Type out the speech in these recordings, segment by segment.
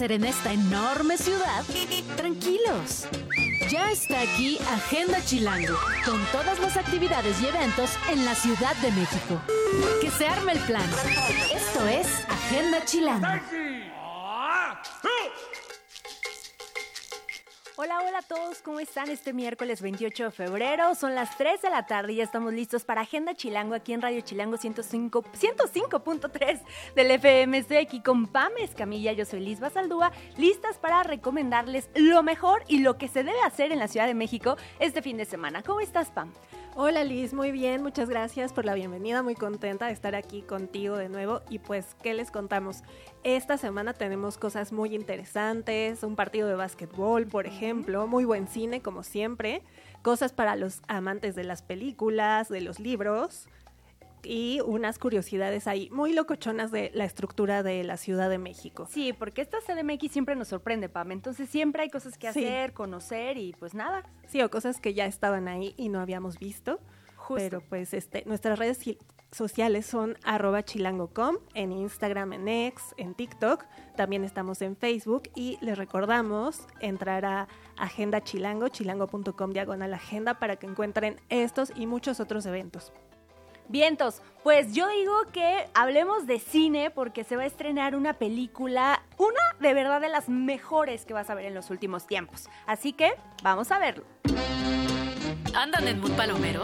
en esta enorme ciudad, tranquilos. Ya está aquí Agenda Chilango, con todas las actividades y eventos en la Ciudad de México. Que se arme el plan. Esto es Agenda Chilango. Hola, a todos, ¿cómo están este miércoles 28 de febrero? Son las 3 de la tarde y ya estamos listos para Agenda Chilango aquí en Radio Chilango 105, 105.3 del FM. Estoy aquí con Pam Escamilla, yo soy Liz Basaldúa, listas para recomendarles lo mejor y lo que se debe hacer en la Ciudad de México este fin de semana. ¿Cómo estás, Pam? Hola Liz, muy bien, muchas gracias por la bienvenida, muy contenta de estar aquí contigo de nuevo y pues, ¿qué les contamos? Esta semana tenemos cosas muy interesantes, un partido de básquetbol, por ejemplo, muy buen cine como siempre, cosas para los amantes de las películas, de los libros, y unas curiosidades ahí muy locochonas de la estructura de la Ciudad de México. Sí, porque esta CDMX siempre nos sorprende, Pam. Entonces siempre hay cosas que hacer, conocer y pues nada. Sí, o cosas que ya estaban ahí y no habíamos visto. Pero pues este, nuestras redes sociales son arroba chilango.com, en Instagram, en X, en TikTok. También estamos en Facebook y les recordamos entrar a Agenda Chilango, chilango.com diagonal agenda para que encuentren estos y muchos otros eventos. Vientos, pues yo digo que hablemos de cine porque se va a estrenar una película, una de verdad de las mejores que vas a ver en los últimos tiempos. Así que vamos a verlo. ¿Andan en Mood Palomero?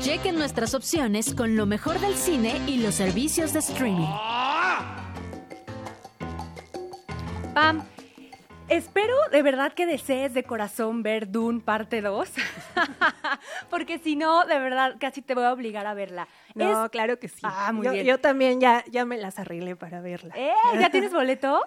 Chequen nuestras opciones con lo mejor del cine y los servicios de streaming. Pam, Espero de verdad que desees de corazón ver Dune parte 2, porque si no, de verdad casi te voy a obligar a verla. No, claro que sí. Ah, muy yo, bien. Yo también ya, ya me las arreglé para verla. ¿Eh? ¿Ya tienes boletos?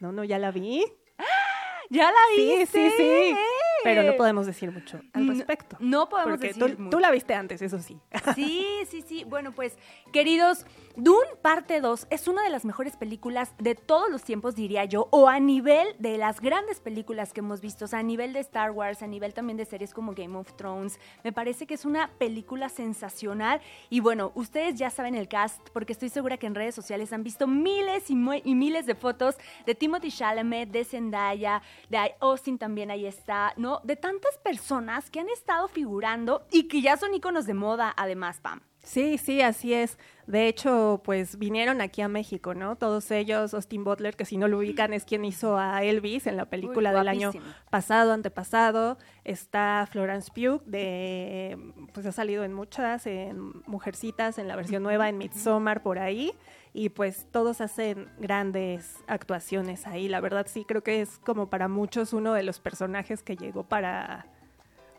No, no, ya la vi. ¿Ya la viste? Sí, sí, sí. Pero no podemos decir mucho al respecto. No, podemos porque decir tú, tú la viste antes, eso sí. Sí, sí, sí. Bueno, pues, queridos, Dune parte 2 es una de las mejores películas de todos los tiempos, diría yo, o a nivel de las grandes películas que hemos visto, o sea, a nivel de Star Wars, a nivel también de series como Game of Thrones. Me parece que es una película sensacional. Y bueno, ustedes ya saben el cast, porque estoy segura que en redes sociales han visto miles y, miles de fotos de Timothy Chalamet, de Zendaya, de Austin también ahí está, ¿no? De tantas personas que han estado figurando y que ya son iconos de moda, además, Pam. Sí, sí, así es. De hecho, pues vinieron aquí a México, ¿no? Todos ellos, Austin Butler, que si no lo ubican es quien hizo a Elvis en la película del año pasado, antepasado. Está Florence Pugh, de, pues ha salido en muchas, en Mujercitas, en la versión nueva, en Midsommar, por ahí. Y pues todos hacen grandes actuaciones ahí. La verdad sí creo que es como para muchos uno de los personajes que llegó para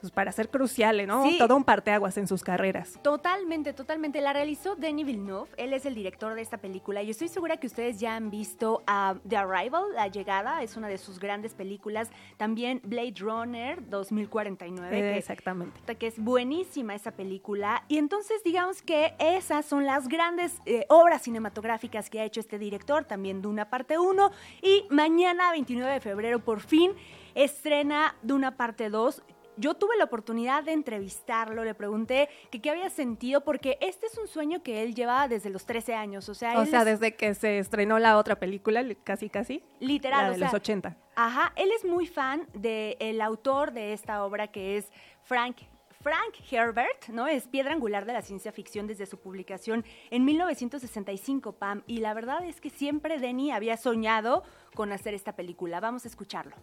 pues para ser cruciales, ¿no? Sí. Todo un parteaguas en sus carreras. Totalmente, totalmente. La realizó Denis Villeneuve. Él es el director de esta película. Y estoy segura que ustedes ya han visto The Arrival, La Llegada. Es una de sus grandes películas. También Blade Runner 2049. Eh, que, exactamente. Que es buenísima esa película. Y entonces, digamos que esas son las grandes eh, obras cinematográficas que ha hecho este director. También Duna parte 1. Y mañana, 29 de febrero, por fin estrena Duna parte 2 yo tuve la oportunidad de entrevistarlo, le pregunté que qué había sentido, porque este es un sueño que él lleva desde los 13 años. O sea, O él sea, es- desde que se estrenó la otra película, casi casi. literal, la o de sea, los 80. Ajá, él es muy fan del autor de esta obra que es Frank. Frank Herbert, ¿no? Es piedra angular de la ciencia ficción desde su publicación en 1965, Pam. Y la verdad es que siempre Denny había soñado con hacer esta película. Vamos a escucharlo.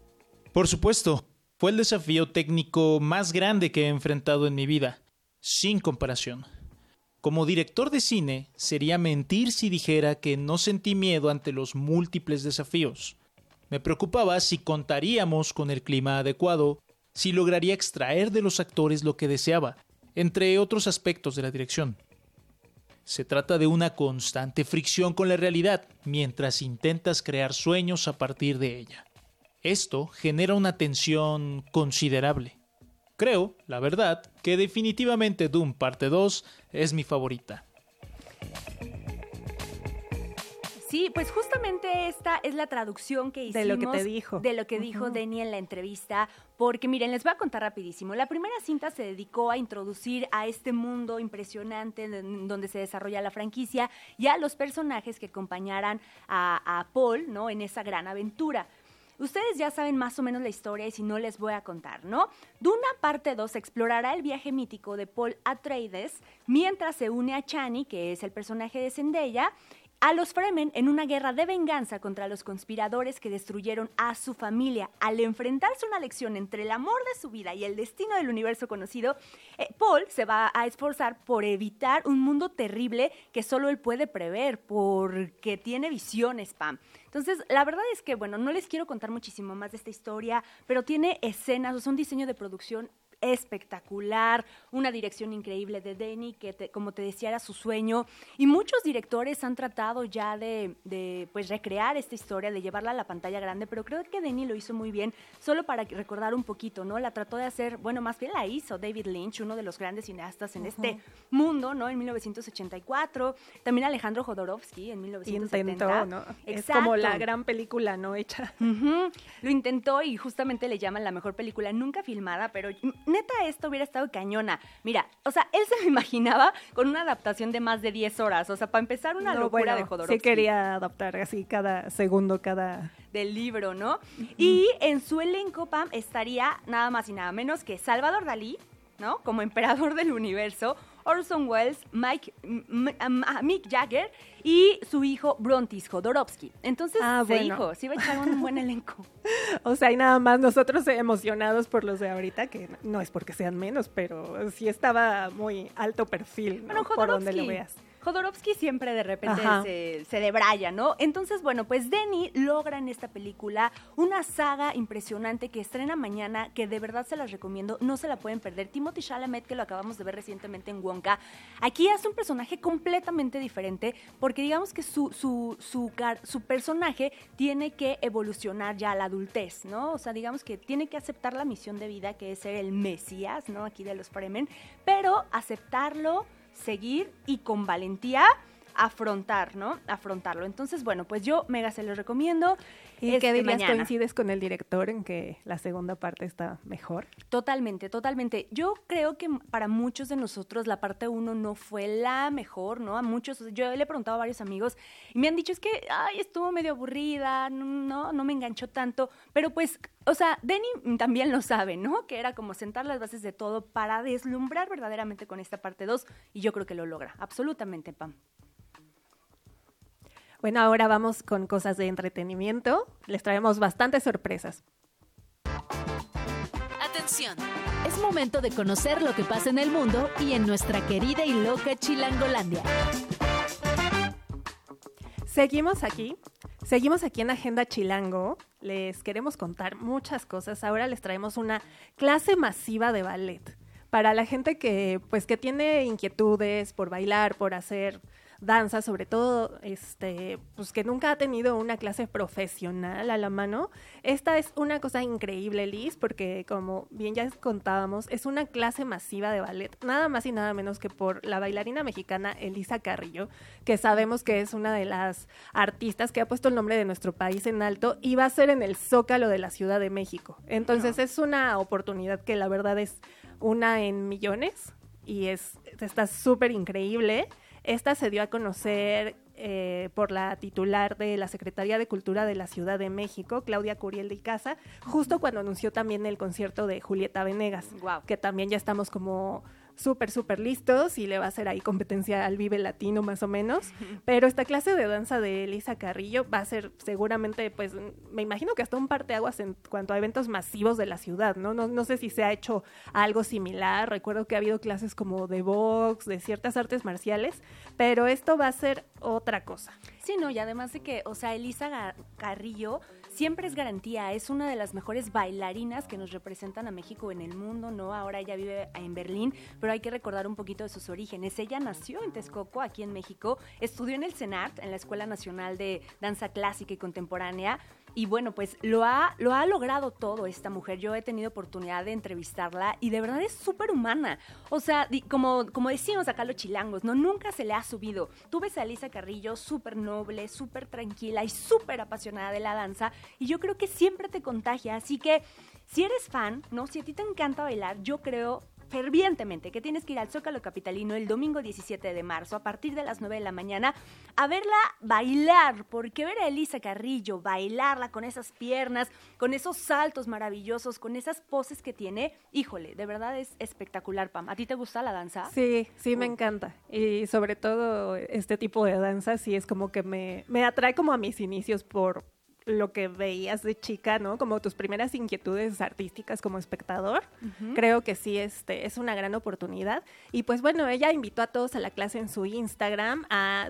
Por supuesto, fue el desafío técnico más grande que he enfrentado en mi vida, sin comparación. Como director de cine, sería mentir si dijera que no sentí miedo ante los múltiples desafíos. Me preocupaba si contaríamos con el clima adecuado, si lograría extraer de los actores lo que deseaba, entre otros aspectos de la dirección. Se trata de una constante fricción con la realidad mientras intentas crear sueños a partir de ella. Esto genera una tensión considerable. Creo, la verdad, que definitivamente Doom Parte 2 es mi favorita. Sí, pues justamente esta es la traducción que hicimos de lo que te dijo. De lo que dijo Denny en la entrevista, porque miren, les voy a contar rapidísimo. La primera cinta se dedicó a introducir a este mundo impresionante donde se desarrolla la franquicia y a los personajes que acompañaran a, a Paul, ¿no? En esa gran aventura. Ustedes ya saben más o menos la historia y si no les voy a contar, ¿no? Duna parte 2 explorará el viaje mítico de Paul Atreides mientras se une a Chani, que es el personaje de Zendaya, a los Fremen en una guerra de venganza contra los conspiradores que destruyeron a su familia. Al enfrentarse una lección entre el amor de su vida y el destino del universo conocido, eh, Paul se va a esforzar por evitar un mundo terrible que solo él puede prever, porque tiene visiones, Pam. Entonces, la verdad es que, bueno, no les quiero contar muchísimo más de esta historia, pero tiene escenas, o sea, un diseño de producción espectacular, una dirección increíble de Denny, que como te decía era su sueño, y muchos directores han tratado ya de, de, pues recrear esta historia, de llevarla a la pantalla grande, pero creo que Denny lo hizo muy bien, solo para recordar un poquito, ¿no? La trató de hacer, bueno, más bien la hizo David Lynch, uno de los grandes cineastas en este mundo, ¿no? En 1984, también Alejandro Jodorowsky en 1970. Intentó, ¿no? Es como la gran película no hecha. Lo intentó y justamente le llaman la mejor película nunca filmada, pero neta esto hubiera estado cañona. Mira, o sea, él se me imaginaba con una adaptación de más de 10 horas. O sea, para empezar, una locura de Jodorowsky. Sí quería adaptar así cada segundo, cada... Del libro, ¿no? Y en su elenco, Pam, estaría nada más y nada menos que Salvador Dalí, ¿no? Como emperador del universo, Orson Welles, Mike, Mick Jagger y su hijo Brontis Jodorowsky. Entonces ah, se dijo, sí va a echar un buen elenco. o sea, y nada más nosotros emocionados por los de ahorita, que no es porque sean menos, pero sí estaba muy alto perfil, ¿no? por donde lo veas. Jodorowsky siempre de repente se, se, debraya, ¿no? Entonces, bueno, pues Denny logra en esta película una saga impresionante que estrena mañana, que de verdad se las recomiendo, no se la pueden perder. Timothy Chalamet, que lo acabamos de ver recientemente en Wonka, aquí hace un personaje completamente diferente, porque digamos que su, su, su, su personaje tiene que evolucionar ya a la adultez, ¿no? O sea, digamos que tiene que aceptar la misión de vida que es ser el Mesías, ¿no? Aquí de los Fremen, pero aceptarlo seguir y con valentía afrontar, ¿no? Afrontarlo. Entonces, bueno, pues yo mega se los recomiendo. ¿Y qué dirías? ¿Coincides con el director en que la segunda parte está mejor? Totalmente, totalmente. Yo creo que para muchos de nosotros la parte uno no fue la mejor, ¿no? A muchos, yo le he preguntado a varios amigos y me han dicho es que, ay, estuvo medio aburrida, no, no me enganchó tanto, pero pues, o sea, Denny también lo sabe, ¿no? Que era como sentar las bases de todo para deslumbrar verdaderamente con esta parte 2 y yo creo que lo logra, absolutamente, Pam. Bueno, ahora vamos con cosas de entretenimiento. Les traemos bastantes sorpresas. Atención, es momento de conocer lo que pasa en el mundo y en nuestra querida y loca Chilangolandia. Seguimos aquí, seguimos aquí en Agenda Chilango. Les queremos contar muchas cosas. Ahora les traemos una clase masiva de ballet para la gente que pues que tiene inquietudes por bailar, por hacer danza, sobre todo, este, pues que nunca ha tenido una clase profesional a la mano. Esta es una cosa increíble, Liz, porque como bien ya contábamos, es una clase masiva de ballet, nada más y nada menos que por la bailarina mexicana Elisa Carrillo, que sabemos que es una de las artistas que ha puesto el nombre de nuestro país en alto y va a ser en el Zócalo de la Ciudad de México. Entonces es una oportunidad que la verdad es una en millones y es está súper increíble. Esta se dio a conocer eh, por la titular de la Secretaría de Cultura de la Ciudad de México, Claudia Curiel de Casa, justo cuando anunció también el concierto de Julieta Venegas, que también ya estamos como súper, súper listos y le va a hacer ahí competencia al Vive Latino más o menos. Pero esta clase de danza de Elisa Carrillo va a ser seguramente, pues, me imagino que hasta un parteaguas en cuanto a eventos masivos de la ciudad, ¿no? No, no sé si se ha hecho algo similar. Recuerdo que ha habido clases como de box, de ciertas artes marciales, pero esto va a ser otra cosa. Sí, no, y además de que, o sea, Elisa Carrillo siempre es garantía, es una de las mejores bailarinas que nos representan a México en el mundo, ¿no? Ahora ella vive en Berlín, pero hay que recordar un poquito de sus orígenes. Ella nació en Texcoco, aquí en México, estudió en el CENART, en la Escuela Nacional de Danza Clásica y Contemporánea, Y bueno, pues lo ha, lo ha logrado todo esta mujer. Yo he tenido oportunidad de entrevistarla y de verdad es súper humana. O sea, como, como decimos acá los chilangos, ¿no? Nunca se le ha subido. Tú ves a Elisa Carrillo súper noble, súper tranquila y súper apasionada de la danza y yo creo que siempre te contagia. Así que si eres fan, ¿no? Si a ti te encanta bailar, yo creo fervientemente que tienes que ir al Zócalo Capitalino el domingo 17 de marzo a partir de las 9 de la mañana a verla bailar, porque ver a Elisa Carrillo bailarla con esas piernas, con esos saltos maravillosos, con esas poses que tiene, híjole, de verdad es espectacular, Pam. ¿A ti te gusta la danza? Sí, sí, me encanta. Y sobre todo este tipo de danza, sí es como que me, me atrae como a mis inicios por lo que veías de chica, ¿no? Como tus primeras inquietudes artísticas como espectador. Creo que sí, este, es una gran oportunidad. Y pues bueno, ella invitó a todos a la clase en su Instagram.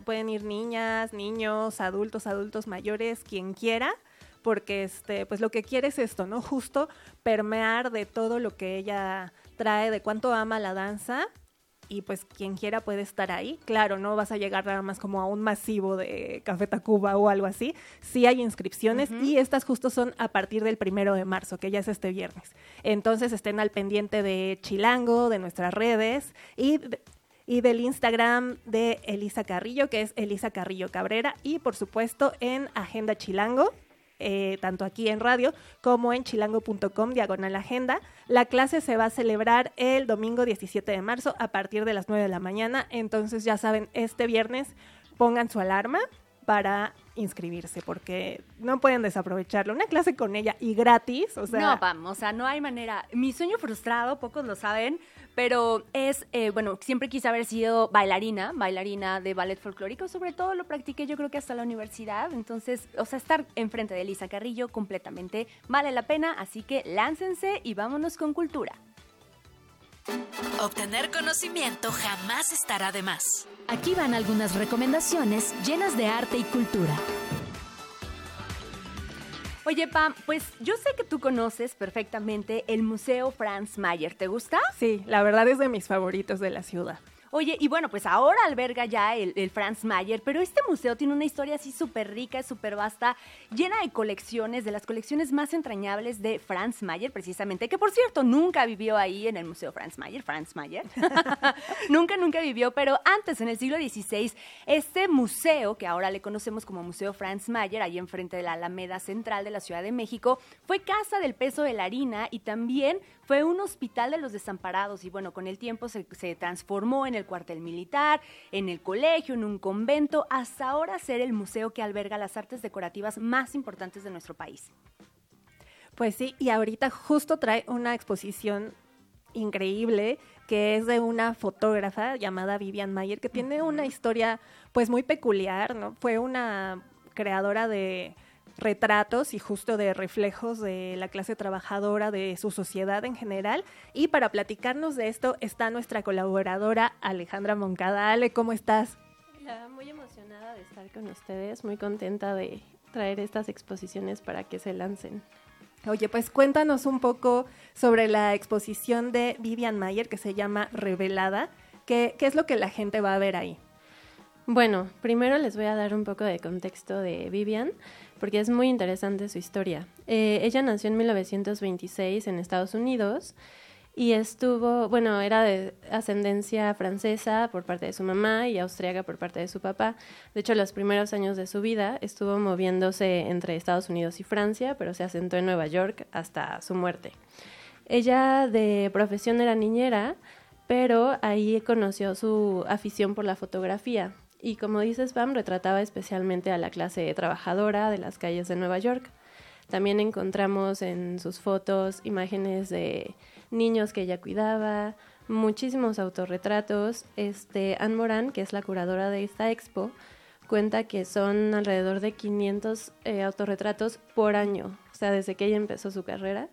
pueden ir niñas, niños, adultos, adultos mayores, quien quiera porque este, pues lo que quiere es esto, ¿no? Justo permear de todo lo que ella trae, de cuánto ama la danza y pues quien quiera puede estar ahí. Claro, no vas a llegar nada más como a un masivo de Café Tacuba o algo así. Sí hay inscripciones y estas justo son a partir del primero de marzo, que ya es este viernes. Entonces estén al pendiente de Chilango, de nuestras redes y y del Instagram de Elisa Carrillo, que es Elisa Carrillo Cabrera, y por supuesto en Agenda Chilango. Eh, tanto aquí en radio como en chilango.com diagonal agenda. La clase se va a celebrar el domingo 17 de marzo a partir de las 9 de la mañana. Entonces ya saben, este viernes pongan su alarma para inscribirse porque no pueden desaprovecharlo. Una clase con ella y gratis, o sea... No, vamos, o sea, no hay manera. Mi sueño frustrado, pocos lo saben, pero es, eh, bueno, siempre quise haber sido bailarina, bailarina de ballet folclórico, sobre todo lo practiqué yo creo que hasta la universidad, entonces, o sea, estar enfrente de Elisa Carrillo completamente vale la pena, así que láncense y vámonos con cultura. Obtener conocimiento jamás estará de más. Aquí van algunas recomendaciones llenas de arte y cultura. Oye, Pam, pues yo sé que tú conoces perfectamente el Museo Franz Mayer. ¿Te gusta? Sí, la verdad es de mis favoritos de la ciudad. Oye, y bueno, pues ahora alberga ya el, Franz Mayer, pero este museo tiene una historia así súper rica, súper vasta, llena de colecciones, de las colecciones más entrañables de Franz Mayer, precisamente, que por cierto nunca vivió ahí en el Museo Franz Mayer, Franz Mayer. nunca, nunca vivió, pero antes, en el siglo XVI, este museo, que ahora le conocemos como Museo Franz Mayer, ahí enfrente de la Alameda Central de la Ciudad de México, fue casa del peso de la harina y también fue un hospital de los desamparados y bueno, con el tiempo se, se transformó en el cuartel militar, en el colegio, en un convento, hasta ahora ser el museo que alberga las artes decorativas más importantes de nuestro país. Pues sí, y ahorita justo trae una exposición increíble que es de una fotógrafa llamada Vivian Mayer que tiene una historia pues muy peculiar, ¿no? Fue una creadora de retratos y justo de reflejos de la clase trabajadora, de su sociedad en general. Y para platicarnos de esto está nuestra colaboradora Alejandra Moncada. Ale, ¿cómo estás? Hola, muy emocionada de estar con ustedes, muy contenta de traer estas exposiciones para que se lancen. Oye, pues cuéntanos un poco sobre la exposición de Vivian Mayer que se llama Revelada. ¿Qué, ¿Qué es lo que la gente va a ver ahí? Bueno, primero les voy a dar un poco de contexto de Vivian porque es muy interesante su historia. Eh, ella nació en 1926 en Estados Unidos y estuvo, bueno, era de ascendencia francesa por parte de su mamá y austriaca por parte de su papá. De hecho, los primeros años de su vida estuvo moviéndose entre Estados Unidos y Francia, pero se asentó en Nueva York hasta su muerte. Ella de profesión era niñera, pero ahí conoció su afición por la fotografía y como dices, Pam, retrataba especialmente a la clase trabajadora de las calles de Nueva York. También encontramos en sus fotos imágenes de niños que ella cuidaba, muchísimos autorretratos. Este, Anne Moran, que es la curadora de esta expo, cuenta que son alrededor de 500 eh, autorretratos por año, o sea, desde que ella empezó su carrera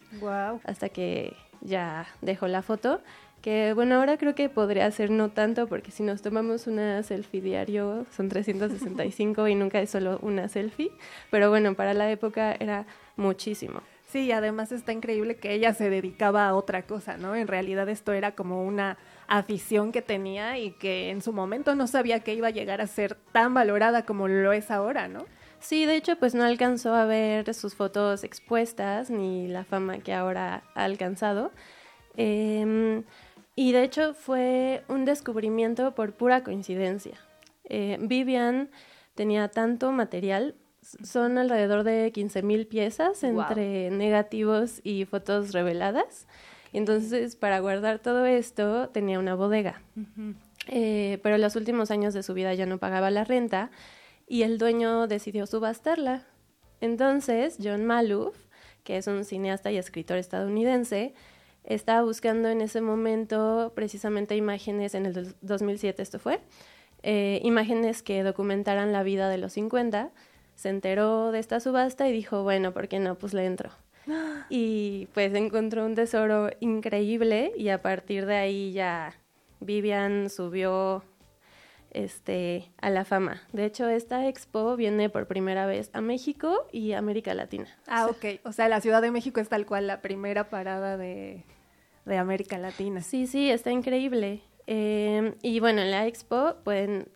hasta que ya dejó la foto. Que bueno, ahora creo que podría ser no tanto, porque si nos tomamos una selfie diario son 365 y nunca es solo una selfie. Pero bueno, para la época era muchísimo. Sí, además está increíble que ella se dedicaba a otra cosa, ¿no? En realidad esto era como una afición que tenía y que en su momento no sabía que iba a llegar a ser tan valorada como lo es ahora, ¿no? Sí, de hecho, pues no alcanzó a ver sus fotos expuestas ni la fama que ahora ha alcanzado. Em, y de hecho fue un descubrimiento por pura coincidencia. Eh, Vivian tenía tanto material, son alrededor de 15.000 piezas entre negativos y fotos reveladas. Entonces, para guardar todo esto, tenía una bodega. Eh, pero en los últimos años de su vida ya no pagaba la renta y el dueño decidió subastarla. Entonces, John Maloof, que es un cineasta y escritor estadounidense, estaba buscando en ese momento precisamente imágenes, en el 2007 esto fue, eh, imágenes que documentaran la vida de los 50. Se enteró de esta subasta y dijo, bueno, ¿por qué no? Pues le entro. Y pues encontró un tesoro increíble y a partir de ahí ya Vivian subió este, a la fama. De hecho, esta expo viene por primera vez a México y América Latina. Ah, ok. O sea, la Ciudad de México es tal cual la primera parada de, América Latina. Sí, sí, está increíble. Em, y bueno, en la expo pueden,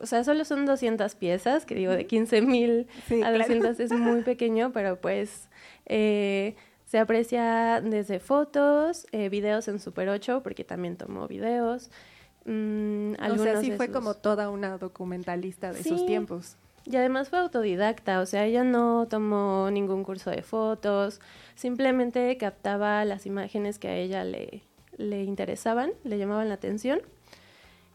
o sea, solo son 200 piezas, que digo, de 15 mil a 200 es muy pequeño, pero pues eh, se aprecia desde fotos, eh, videos en Super 8, porque también tomó videos, Mm, o sea, sí fue como toda una documentalista de sus tiempos. Y además fue autodidacta, o sea, ella no tomó ningún curso de fotos, simplemente captaba las imágenes que a ella le, le interesaban, le llamaban la atención.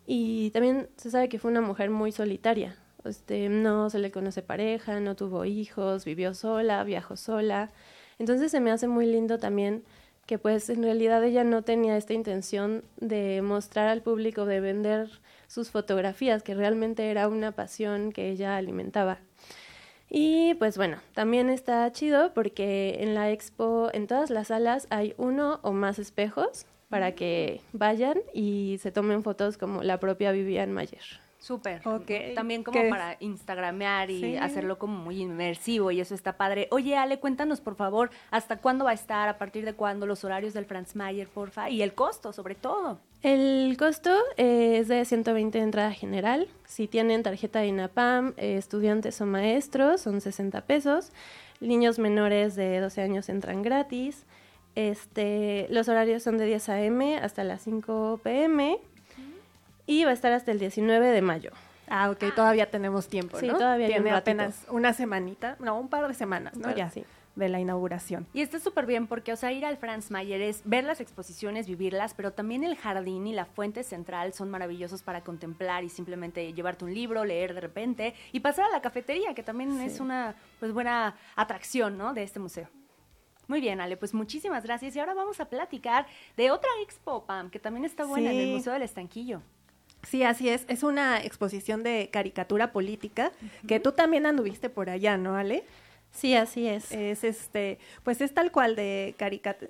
Y también se sabe que fue una mujer muy solitaria, este, no se le conoce pareja, no tuvo hijos, vivió sola, viajó sola. Entonces se me hace muy lindo también que pues en realidad ella no tenía esta intención de mostrar al público, de vender sus fotografías, que realmente era una pasión que ella alimentaba. Y pues bueno, también está chido porque en la expo, en todas las salas hay uno o más espejos para que vayan y se tomen fotos como la propia Vivian Mayer. Súper. También como para instagramear y hacerlo como muy inmersivo y eso está padre. Oye, Ale, cuéntanos por favor, ¿hasta cuándo va a estar? ¿A partir de cuándo? Los horarios del Franz Mayer, porfa. Y el costo, sobre todo. El costo es de 120 de entrada general. Si tienen tarjeta de INAPAM, eh, estudiantes o maestros, son 60 pesos. Niños menores de 12 años entran gratis. Este, los horarios son de 10 a.m. hasta las 5 p.m y va a estar hasta el 19 de mayo. Ah, ok, todavía tenemos tiempo, sí, todavía Tiene apenas una semanita, no, un par de semanas, ¿no? ya, sí. de la inauguración. Y está súper bien porque, o sea, ir al Franz Mayer es ver las exposiciones, vivirlas, pero también el jardín y la fuente central son maravillosos para contemplar y simplemente llevarte un libro, leer de repente y pasar a la cafetería, que también es una pues buena atracción, ¿no? De este museo. Muy bien, Ale, pues muchísimas gracias. Y ahora vamos a platicar de otra expo, Pam, que también está buena en el Museo del Estanquillo. Sí, así es. Es una exposición de caricatura política que tú también anduviste por allá, ¿no, Ale? Sí, así es. Es este, pues es tal cual de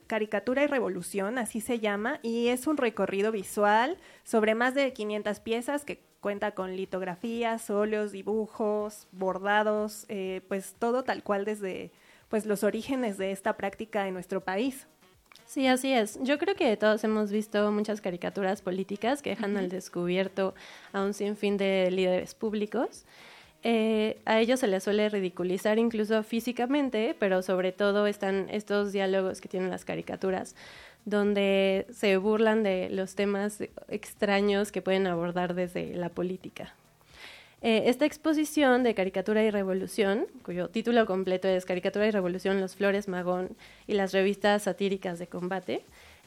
caricatura y revolución, así se llama, y es un recorrido visual sobre más de 500 piezas que cuenta con litografías, óleos, dibujos, bordados, eh, pues todo tal cual desde pues los orígenes de esta práctica en nuestro país. Sí, así es. Yo creo que todos hemos visto muchas caricaturas políticas que dejan al descubierto a un sinfín de líderes públicos. Eh, a ellos se les suele ridiculizar incluso físicamente, pero sobre todo están estos diálogos que tienen las caricaturas, donde se burlan de los temas extraños que pueden abordar desde la política. Eh, esta exposición de Caricatura y Revolución, cuyo título completo es Caricatura y Revolución, los Flores Magón y las revistas satíricas de combate,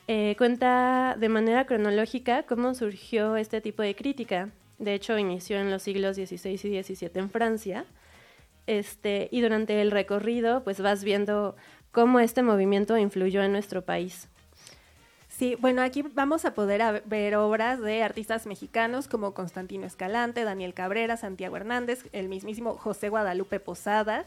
eh, cuenta de manera cronológica cómo surgió este tipo de crítica. De hecho, inició en los siglos XVI y XVII en Francia. Este, y durante el recorrido, pues vas viendo cómo este movimiento influyó en nuestro país. Sí, bueno, aquí vamos a poder ver obras de artistas mexicanos como Constantino Escalante, Daniel Cabrera, Santiago Hernández, el mismísimo José Guadalupe Posada,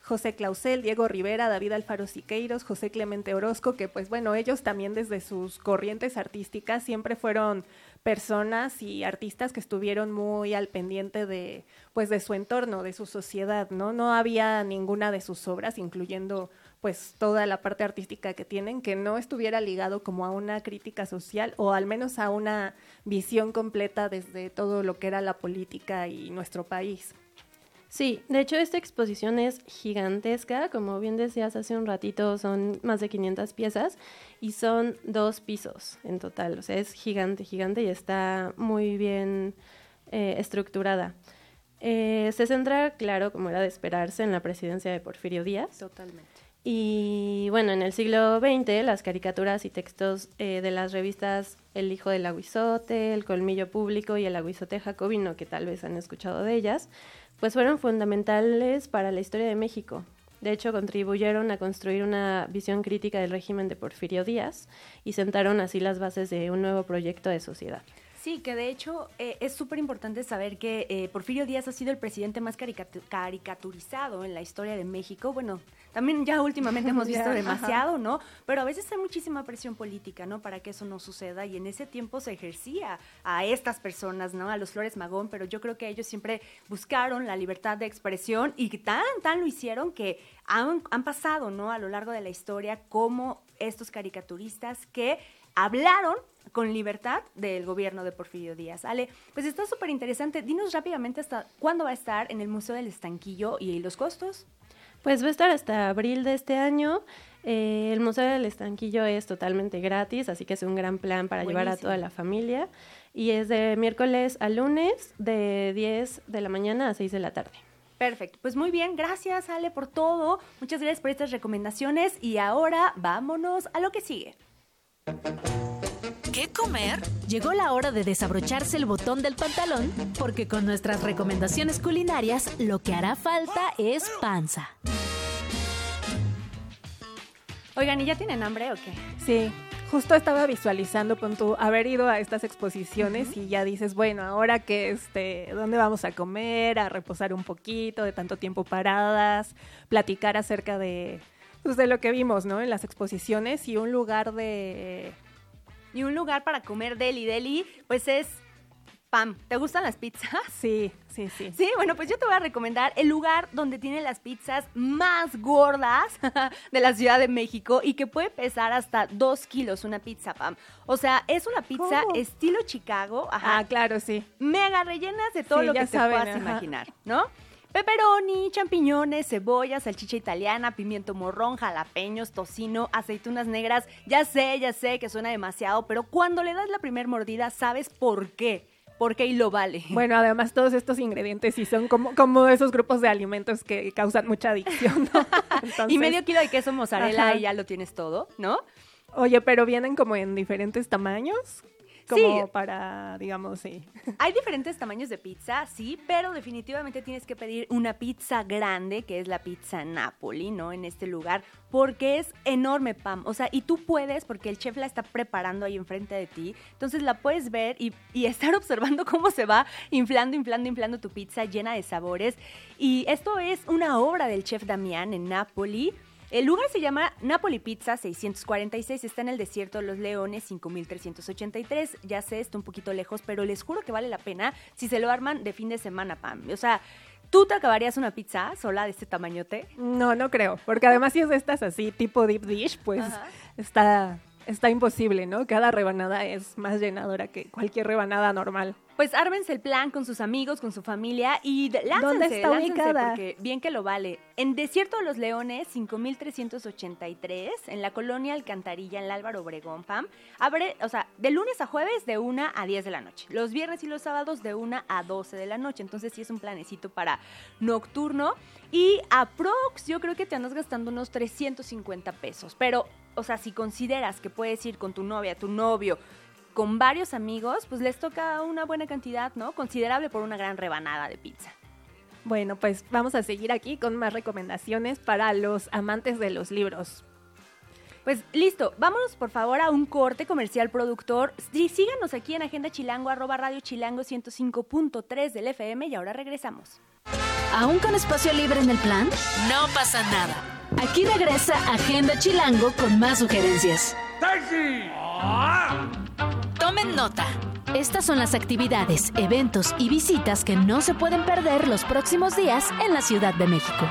José Clausel, Diego Rivera, David Alfaro Siqueiros, José Clemente Orozco, que pues bueno, ellos también desde sus corrientes artísticas siempre fueron personas y artistas que estuvieron muy al pendiente de pues de su entorno, de su sociedad, ¿no? No había ninguna de sus obras, incluyendo pues toda la parte artística que tienen, que no estuviera ligado como a una crítica social o al menos a una visión completa desde todo lo que era la política y nuestro país. Sí, de hecho esta exposición es gigantesca, como bien decías hace un ratito, son más de 500 piezas y son dos pisos en total, o sea, es gigante, gigante y está muy bien eh, estructurada. Eh, se centra, claro, como era de esperarse, en la presidencia de Porfirio Díaz. Totalmente. Y bueno, en el siglo XX las caricaturas y textos eh, de las revistas El Hijo del Aguizote, El Colmillo Público y El Aguizote Jacobino, que tal vez han escuchado de ellas, pues fueron fundamentales para la historia de México. De hecho, contribuyeron a construir una visión crítica del régimen de Porfirio Díaz y sentaron así las bases de un nuevo proyecto de sociedad. Sí, que de hecho eh, es súper importante saber que eh, Porfirio Díaz ha sido el presidente más caricaturizado en la historia de México. Bueno, también ya últimamente hemos visto demasiado, ¿no? Pero a veces hay muchísima presión política, ¿no? Para que eso no suceda y en ese tiempo se ejercía a estas personas, ¿no? A los Flores Magón, pero yo creo que ellos siempre buscaron la libertad de expresión y tan, tan lo hicieron que han, han pasado, ¿no? A lo largo de la historia como estos caricaturistas que hablaron con libertad del gobierno de Porfirio Díaz. Ale, pues está súper interesante. Dinos rápidamente hasta cuándo va a estar en el Museo del Estanquillo y los costos. Pues va a estar hasta abril de este año. Eh, el Museo del Estanquillo es totalmente gratis, así que es un gran plan para llevar a toda la familia. Y es de miércoles a lunes, de 10 de la mañana a 6 de la tarde. Perfecto, pues muy bien, gracias Ale por todo, muchas gracias por estas recomendaciones y ahora vámonos a lo que sigue. ¿Qué comer? Llegó la hora de desabrocharse el botón del pantalón porque con nuestras recomendaciones culinarias lo que hará falta es panza. Oigan, ¿y ya tienen hambre o qué? Sí, justo estaba visualizando con tu haber ido a estas exposiciones y ya dices, bueno, ahora que este, ¿dónde vamos a comer? A reposar un poquito de tanto tiempo paradas, platicar acerca de, pues, de lo que vimos, ¿no? En las exposiciones y un lugar de y un lugar para comer deli deli, pues es Pam, ¿te gustan las pizzas? Sí, sí, sí. Sí, bueno, pues yo te voy a recomendar el lugar donde tiene las pizzas más gordas de la Ciudad de México y que puede pesar hasta dos kilos una pizza, Pam. O sea, es una pizza estilo Chicago. Ajá, ah, claro, sí. Mega rellenas de todo lo que te puedas imaginar, ¿no? Pepperoni, champiñones, cebolla, salchicha italiana, pimiento morrón, jalapeños, tocino, aceitunas negras. Ya sé, ya sé que suena demasiado, pero cuando le das la primera mordida sabes por qué. ¿Por qué y lo vale? Bueno, además todos estos ingredientes sí son como, como esos grupos de alimentos que causan mucha adicción, ¿no? y medio kilo de queso mozzarella y ya lo tienes todo, ¿no? Oye, pero vienen como en diferentes tamaños como para, digamos, sí. Hay diferentes tamaños de pizza, sí, pero definitivamente tienes que pedir una pizza grande, que es la pizza Napoli, ¿no? En este lugar, porque es enorme, Pam. O sea, y tú puedes, porque el chef la está preparando ahí enfrente de ti, entonces la puedes ver y, y estar observando cómo se va inflando, inflando, inflando tu pizza llena de sabores. Y esto es una obra del chef Damián en Napoli. El lugar se llama Napoli Pizza 646, está en el desierto de los Leones 5383. Ya sé, está un poquito lejos, pero les juro que vale la pena si se lo arman de fin de semana, Pam. O sea, ¿Tú te acabarías una pizza sola de este tamañote? No, no creo, porque además si es de estas así, tipo deep dish, pues está, está imposible, ¿no? Cada rebanada es más llenadora que cualquier rebanada normal. Pues ármense el plan con sus amigos, con su familia y láncense, ¿Dónde está ubicada? porque bien que lo vale. En Desierto de los Leones, 5383, en la colonia Alcantarilla, en el Álvaro Obregón, Pam. Abre, o sea, de lunes a jueves de 1 a 10 de la noche. Los viernes y los sábados de 1 a 12 de la noche. Entonces sí es un planecito para nocturno. Y aprox, yo creo que te andas gastando unos 350 pesos. Pero, o sea, si consideras que puedes ir con tu novia, tu novio, con varios amigos, pues les toca una buena cantidad, ¿no? Considerable por una gran rebanada de pizza. Bueno, pues vamos a seguir aquí con más recomendaciones para los amantes de los libros. Pues listo, vámonos por favor a un corte comercial productor. Sí, síganos aquí en Agenda Chilango, arroba Radio Chilango 105.3 del FM y ahora regresamos. ¿Aún con espacio libre en el plan? No pasa nada. Aquí regresa Agenda Chilango con más sugerencias. ¡Taxi! Tomen nota. Estas son las actividades, eventos y visitas que no se pueden perder los próximos días en la Ciudad de México.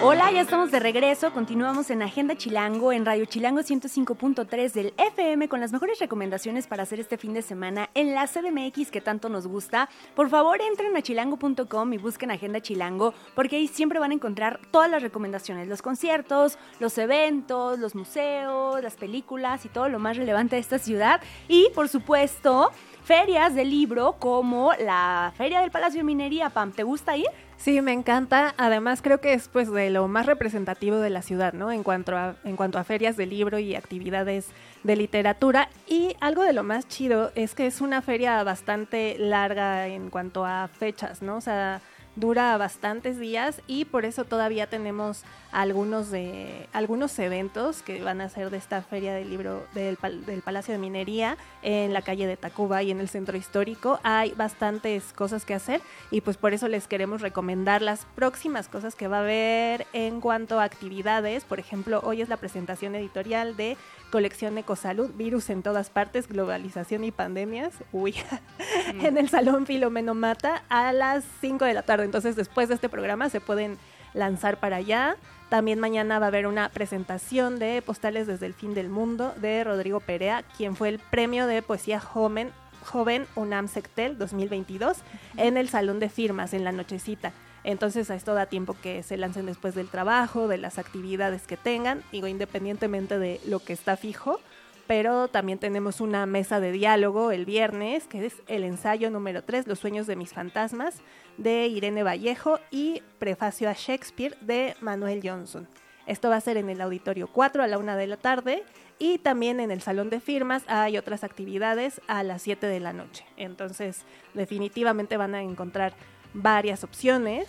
Hola, ya estamos de regreso. Continuamos en Agenda Chilango, en Radio Chilango 105.3 del FM, con las mejores recomendaciones para hacer este fin de semana en la CDMX que tanto nos gusta. Por favor, entren a chilango.com y busquen Agenda Chilango, porque ahí siempre van a encontrar todas las recomendaciones, los conciertos, los eventos, los museos, las películas y todo lo más relevante de esta ciudad. Y, por supuesto, ferias de libro como la Feria del Palacio de Minería. Pam, ¿te gusta ir? Sí, me encanta. Además, creo que es pues de lo más representativo de la ciudad, ¿no? En cuanto a, en cuanto a ferias de libro y actividades de literatura. Y algo de lo más chido es que es una feria bastante larga en cuanto a fechas, ¿no? O sea, dura bastantes días y por eso todavía tenemos algunos de algunos eventos que van a ser de esta feria del libro del, del, Palacio de Minería en la calle de Tacuba y en el centro histórico. Hay bastantes cosas que hacer y pues por eso les queremos recomendar las próximas cosas que va a haber en cuanto a actividades. Por ejemplo hoy es la presentación editorial de colección Ecosalud, virus en todas partes, globalización y pandemias, uy, mm. en el Salón Filomeno Mata a las 5 de la tarde. Entonces, después de este programa se pueden lanzar para allá. También mañana va a haber una presentación de Postales desde el fin del mundo de Rodrigo Perea, quien fue el premio de poesía joven, joven UNAM Sectel 2022 en el Salón de Firmas en la nochecita. Entonces a esto da tiempo que se lancen después del trabajo, de las actividades que tengan, digo, independientemente de lo que está fijo. Pero también tenemos una mesa de diálogo el viernes, que es el ensayo número 3, Los sueños de mis fantasmas, de Irene Vallejo y Prefacio a Shakespeare de Manuel Johnson. Esto va a ser en el auditorio 4 a la 1 de la tarde y también en el salón de firmas hay otras actividades a las 7 de la noche. Entonces, definitivamente van a encontrar varias opciones.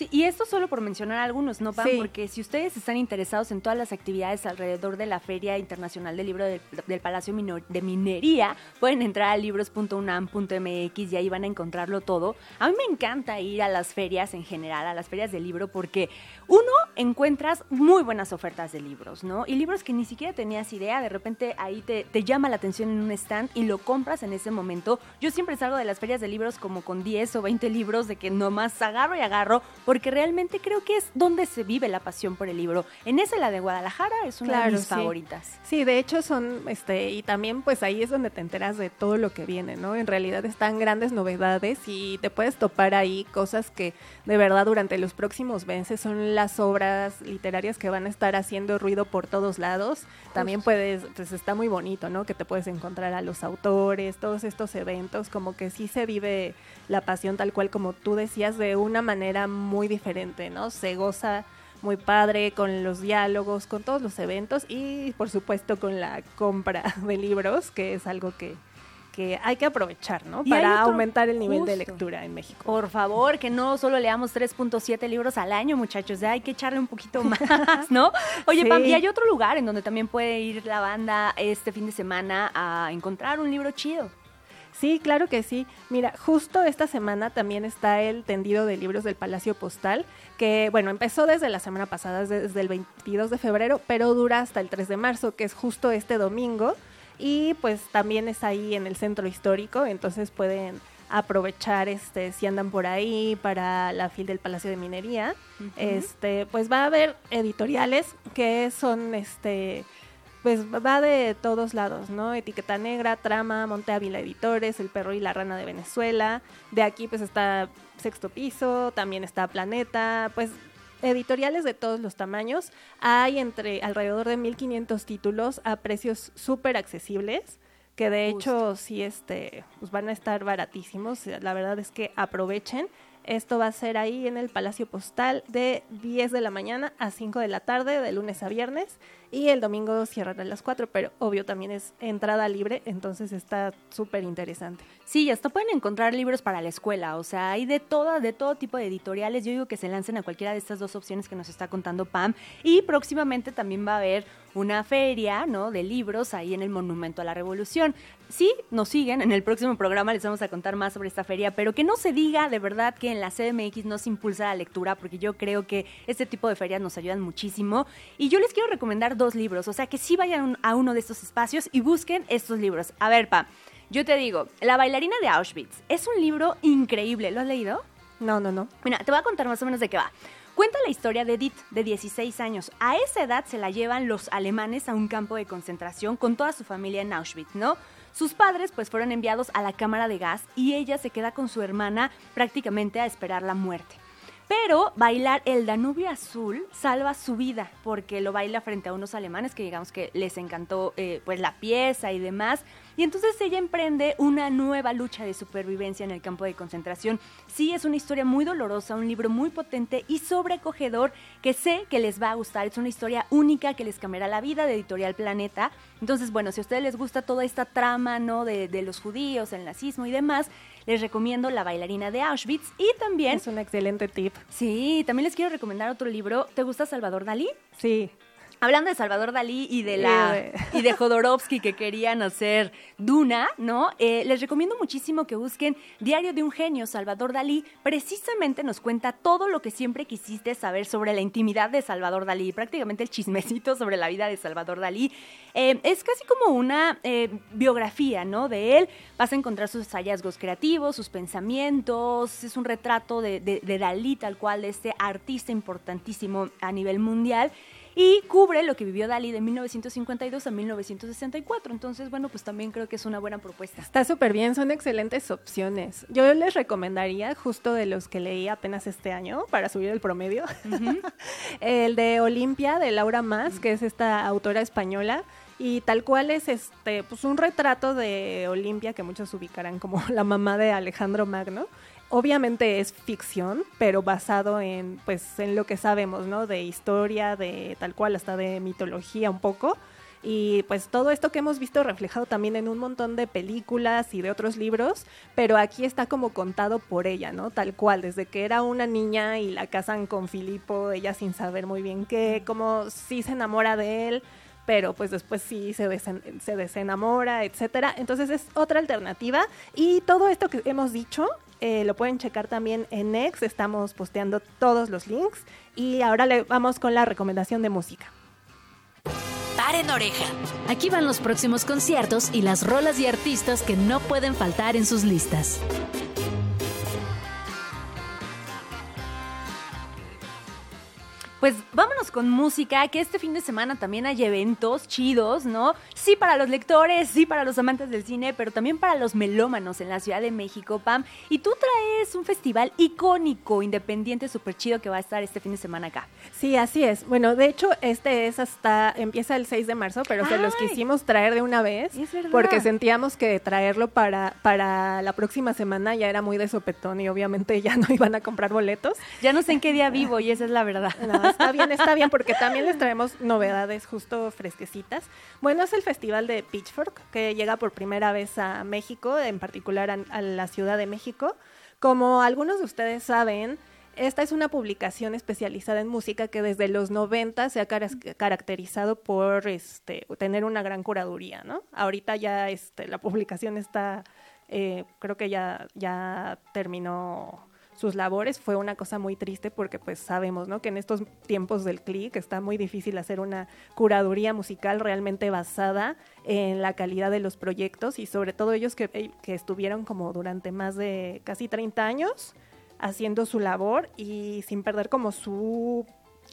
Sí, y esto solo por mencionar algunos, ¿no, Pam? Porque si ustedes están interesados en todas las actividades alrededor de la Feria Internacional del Libro del, Palacio de Minería, pueden entrar a libros.unam.mx y ahí van a encontrarlo todo. A mí me encanta ir a las ferias en general, a las ferias de libro, porque uno, encuentras muy buenas ofertas de libros, ¿no? Y libros que ni siquiera tenías idea, de repente ahí te, te llama la atención en un stand y lo compras en ese momento. Yo siempre salgo de las ferias de libros como con 10 o 20 libros de que nomás agarro y agarro porque realmente creo que es donde se vive la pasión por el libro. En esa, la de Guadalajara, es una de mis favoritas. Sí, de hecho son, este, y también pues ahí es donde te enteras de todo lo que viene, ¿no? En realidad están grandes novedades y te puedes topar ahí cosas que de verdad durante los próximos meses son las obras literarias que van a estar haciendo ruido por todos lados. También puedes, pues está muy bonito, ¿no? Que te puedes encontrar a los autores, todos estos eventos, como que sí se vive la pasión tal cual como tú decías, de una manera muy diferente, ¿no? Se goza muy padre con los diálogos, con todos los eventos y por supuesto con la compra de libros, que es algo que, que hay que aprovechar, ¿no? Para aumentar el nivel de lectura en México. Por favor, que no solo leamos 3.7 libros al año, muchachos, ya hay que echarle un poquito más, ¿no? Oye, Pam, y hay otro lugar en donde también puede ir la banda este fin de semana a encontrar un libro chido. Sí, claro que sí. Mira, justo esta semana también está el tendido de libros del Palacio Postal, que bueno, empezó desde la semana pasada, desde el 22 de febrero, pero dura hasta el 3 de marzo, que es justo este domingo. Y pues también es ahí en el centro histórico, entonces pueden aprovechar este si andan por ahí para la fil del Palacio de Minería. Este, pues va a haber editoriales que son este pues va de todos lados, ¿no? Etiqueta Negra, Trama, Monte Ávila Editores, El Perro y la Rana de Venezuela. De aquí pues está Sexto Piso, también está Planeta, pues editoriales de todos los tamaños. Hay entre alrededor de 1500 títulos a precios súper accesibles, que de hecho sí este, pues van a estar baratísimos. La verdad es que aprovechen. Esto va a ser ahí en el Palacio Postal de 10 de la mañana a 5 de la tarde, de lunes a viernes y el domingo cierran a las 4, pero obvio también es entrada libre, entonces está súper interesante. Sí, hasta pueden encontrar libros para la escuela, o sea, hay de todo, de todo tipo de editoriales. Yo digo que se lancen a cualquiera de estas dos opciones que nos está contando Pam. Y próximamente también va a haber una feria, ¿no? De libros ahí en el Monumento a la Revolución. Sí, nos siguen, en el próximo programa les vamos a contar más sobre esta feria, pero que no se diga de verdad que en la CDMX no se impulsa la lectura, porque yo creo que este tipo de ferias nos ayudan muchísimo. Y yo les quiero recomendar dos libros, o sea que sí vayan a uno de estos espacios y busquen estos libros. A ver, Pa, yo te digo, La bailarina de Auschwitz es un libro increíble, ¿lo has leído? No, no, no. Mira, te voy a contar más o menos de qué va. Cuenta la historia de Edith, de 16 años. A esa edad se la llevan los alemanes a un campo de concentración con toda su familia en Auschwitz, ¿no? Sus padres pues fueron enviados a la cámara de gas y ella se queda con su hermana prácticamente a esperar la muerte. Pero bailar el Danubio Azul salva su vida porque lo baila frente a unos alemanes que digamos que les encantó eh, pues la pieza y demás. Y entonces ella emprende una nueva lucha de supervivencia en el campo de concentración. Sí, es una historia muy dolorosa, un libro muy potente y sobrecogedor que sé que les va a gustar. Es una historia única que les cambiará la vida de Editorial Planeta. Entonces, bueno, si a ustedes les gusta toda esta trama, ¿no? De, de los judíos, el nazismo y demás, les recomiendo La bailarina de Auschwitz y también... Es un excelente tip. Sí, también les quiero recomendar otro libro. ¿Te gusta Salvador Dalí? Sí. Hablando de Salvador Dalí y de la y de Jodorowsky que querían hacer Duna, ¿no? Eh, les recomiendo muchísimo que busquen Diario de un genio, Salvador Dalí. Precisamente nos cuenta todo lo que siempre quisiste saber sobre la intimidad de Salvador Dalí, prácticamente el chismecito sobre la vida de Salvador Dalí. Eh, es casi como una eh, biografía, ¿no? De él. Vas a encontrar sus hallazgos creativos, sus pensamientos. Es un retrato de, de Dalí, tal cual, de este artista importantísimo a nivel mundial y cubre lo que vivió Dalí de 1952 a 1964. Entonces, bueno, pues también creo que es una buena propuesta. Está súper bien, son excelentes opciones. Yo les recomendaría, justo de los que leí apenas este año, para subir el promedio, el de Olimpia, de Laura Más, que es esta autora española. Y tal cual es este, pues un retrato de Olimpia que muchos ubicarán como la mamá de Alejandro Magno obviamente es ficción, pero basado en, pues, en lo que sabemos, ¿no? De historia, de tal cual, hasta de mitología un poco. Y pues todo esto que hemos visto reflejado también en un montón de películas y de otros libros, pero aquí está como contado por ella, ¿no? Tal cual, desde que era una niña y la casan con Filipo, ella sin saber muy bien qué, como sí se enamora de él, pero pues después sí se, se desenamora, etcétera. Entonces es otra alternativa. Y todo esto que hemos dicho eh, lo pueden checar también en Next, estamos posteando todos los links. Y ahora le vamos con la recomendación de música. Paren oreja. Aquí van los próximos conciertos y las rolas y artistas que no pueden faltar en sus listas. Pues vámonos con música, que este fin de semana también hay eventos chidos, ¿no? Sí para los lectores, sí para los amantes del cine, pero también para los melómanos en la Ciudad de México, Pam. Y tú traes un festival icónico, independiente, súper chido que va a estar este fin de semana acá. Sí, así es. Bueno, de hecho, este es hasta, empieza el 6 de marzo, pero se los quisimos traer de una vez, porque sentíamos que traerlo para, para la próxima semana ya era muy de sopetón y obviamente ya no iban a comprar boletos. Ya no sé en qué día vivo y esa es la verdad está bien, está bien, porque también les traemos novedades justo fresquecitas. Bueno, es el festival de Pitchfork, que llega por primera vez a México, en particular a, la Ciudad de México. Como algunos de ustedes saben, esta es una publicación especializada en música que desde los 90 se ha caracterizado por este, tener una gran curaduría, ¿no? Ahorita ya este, la publicación está, eh, creo que ya, ya terminó sus labores fue una cosa muy triste porque pues sabemos, ¿no? Que en estos tiempos del click está muy difícil hacer una curaduría musical realmente basada en la calidad de los proyectos y sobre todo ellos que, eh, que estuvieron como durante más de casi 30 años haciendo su labor y sin perder como su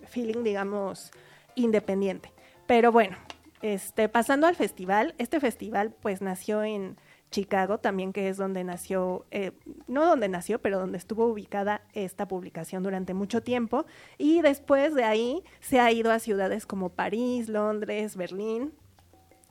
feeling, digamos, independiente. Pero bueno, este, pasando al festival, este festival pues nació en Chicago, también que es donde nació, eh, no donde nació, pero donde estuvo ubicada esta publicación durante mucho tiempo. Y después de ahí se ha ido a ciudades como París, Londres, Berlín,